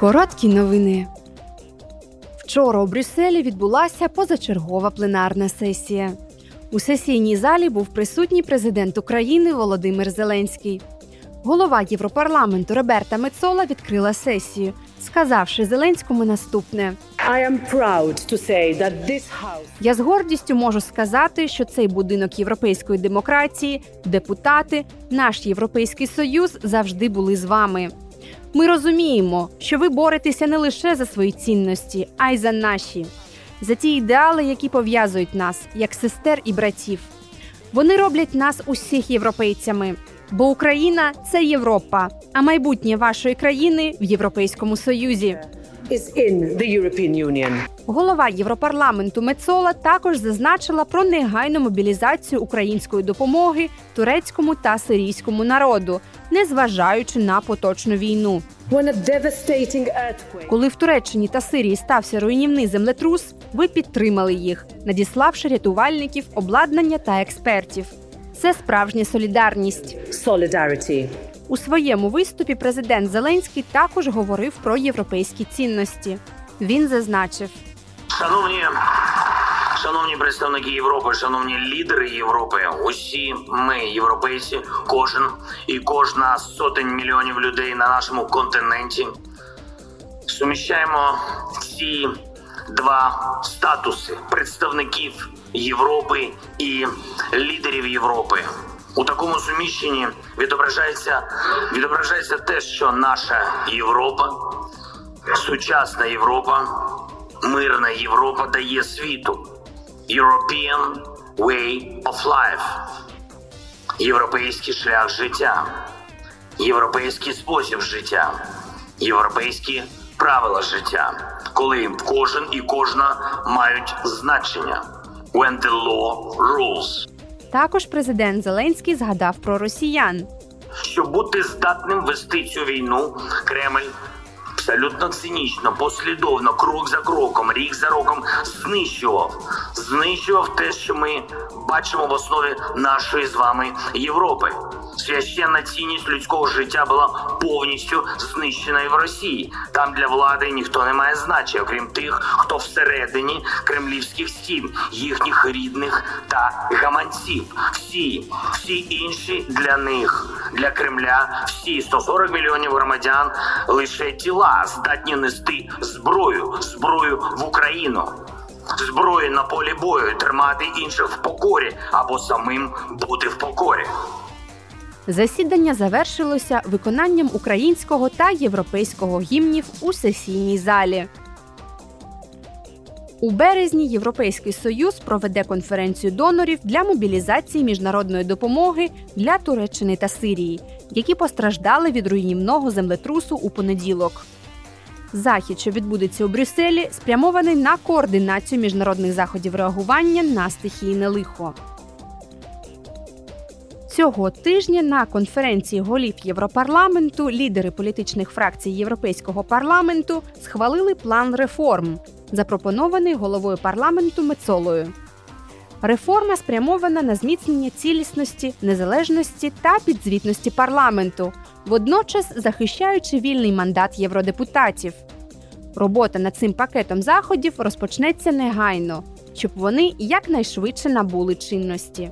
Короткі новини. Вчора у Брюсселі відбулася позачергова пленарна сесія. У сесійній залі був присутній президент України Володимир Зеленський. Голова Європарламенту Роберта Мецола відкрила сесію, сказавши Зеленському наступне: I am proud to say that this house Я з гордістю можу сказати, що цей будинок європейської демократії, депутати, наш європейський союз завжди були з вами. Ми розуміємо, що ви боретеся не лише за свої цінності, а й за наші, за ті ідеали, які пов'язують нас, як сестер і братів. Вони роблять нас усіх європейцями, бо Україна це Європа, а майбутнє вашої країни в Європейському Союзі. Is in the European Union. Голова Європарламенту Мецола також зазначила про негайну мобілізацію української допомоги турецькому та сирійському народу, незважаючи на поточну війну. Коли в Туреччині та Сирії стався руйнівний землетрус, ви підтримали їх, надіславши рятувальників, обладнання та експертів. Це справжня солідарність. solidarity. У своєму виступі президент Зеленський також говорив про європейські цінності. Він зазначив. Шановні, шановні представники Європи, шановні лідери Європи, усі ми, європейці, кожен і кожна сотень мільйонів людей на нашому континенті суміщаємо ці два статуси представників Європи і лідерів Європи. У такому суміщенні відображається відображається те, що наша Європа, сучасна Європа, мирна Європа дає світу. European Way of Life. Європейський шлях життя. Європейський спосіб життя. Європейські правила життя. Коли кожен і кожна мають значення. When the law rules. Також президент Зеленський згадав про росіян. Щоб бути здатним вести цю війну, Кремль абсолютно цинічно, послідовно, крок за кроком, рік за роком знищував, знищував те, що ми бачимо в основі нашої з вами Європи. Священна цінність людського життя була повністю знищена і в Росії. Там для влади ніхто не має значення, окрім тих, хто всередині кремлівських стін, їхніх рідних та гаманців. Всі, всі інші для них, для Кремля, всі 140 мільйонів громадян лише тіла здатні нести зброю, зброю в Україну. Зброю на полі бою тримати інших в покорі або самим бути в покорі. Засідання завершилося виконанням українського та європейського гімнів у сесійній залі. У березні Європейський Союз проведе конференцію донорів для мобілізації міжнародної допомоги для Туреччини та Сирії, які постраждали від руйнівного землетрусу у понеділок. Захід, що відбудеться у Брюсселі, спрямований на координацію міжнародних заходів реагування на стихійне лихо. Цього тижня на конференції голів Європарламенту лідери політичних фракцій Європейського парламенту схвалили план реформ, запропонований головою парламенту Мецолою. Реформа спрямована на зміцнення цілісності, незалежності та підзвітності парламенту, водночас захищаючи вільний мандат євродепутатів. Робота над цим пакетом заходів розпочнеться негайно, щоб вони якнайшвидше набули чинності.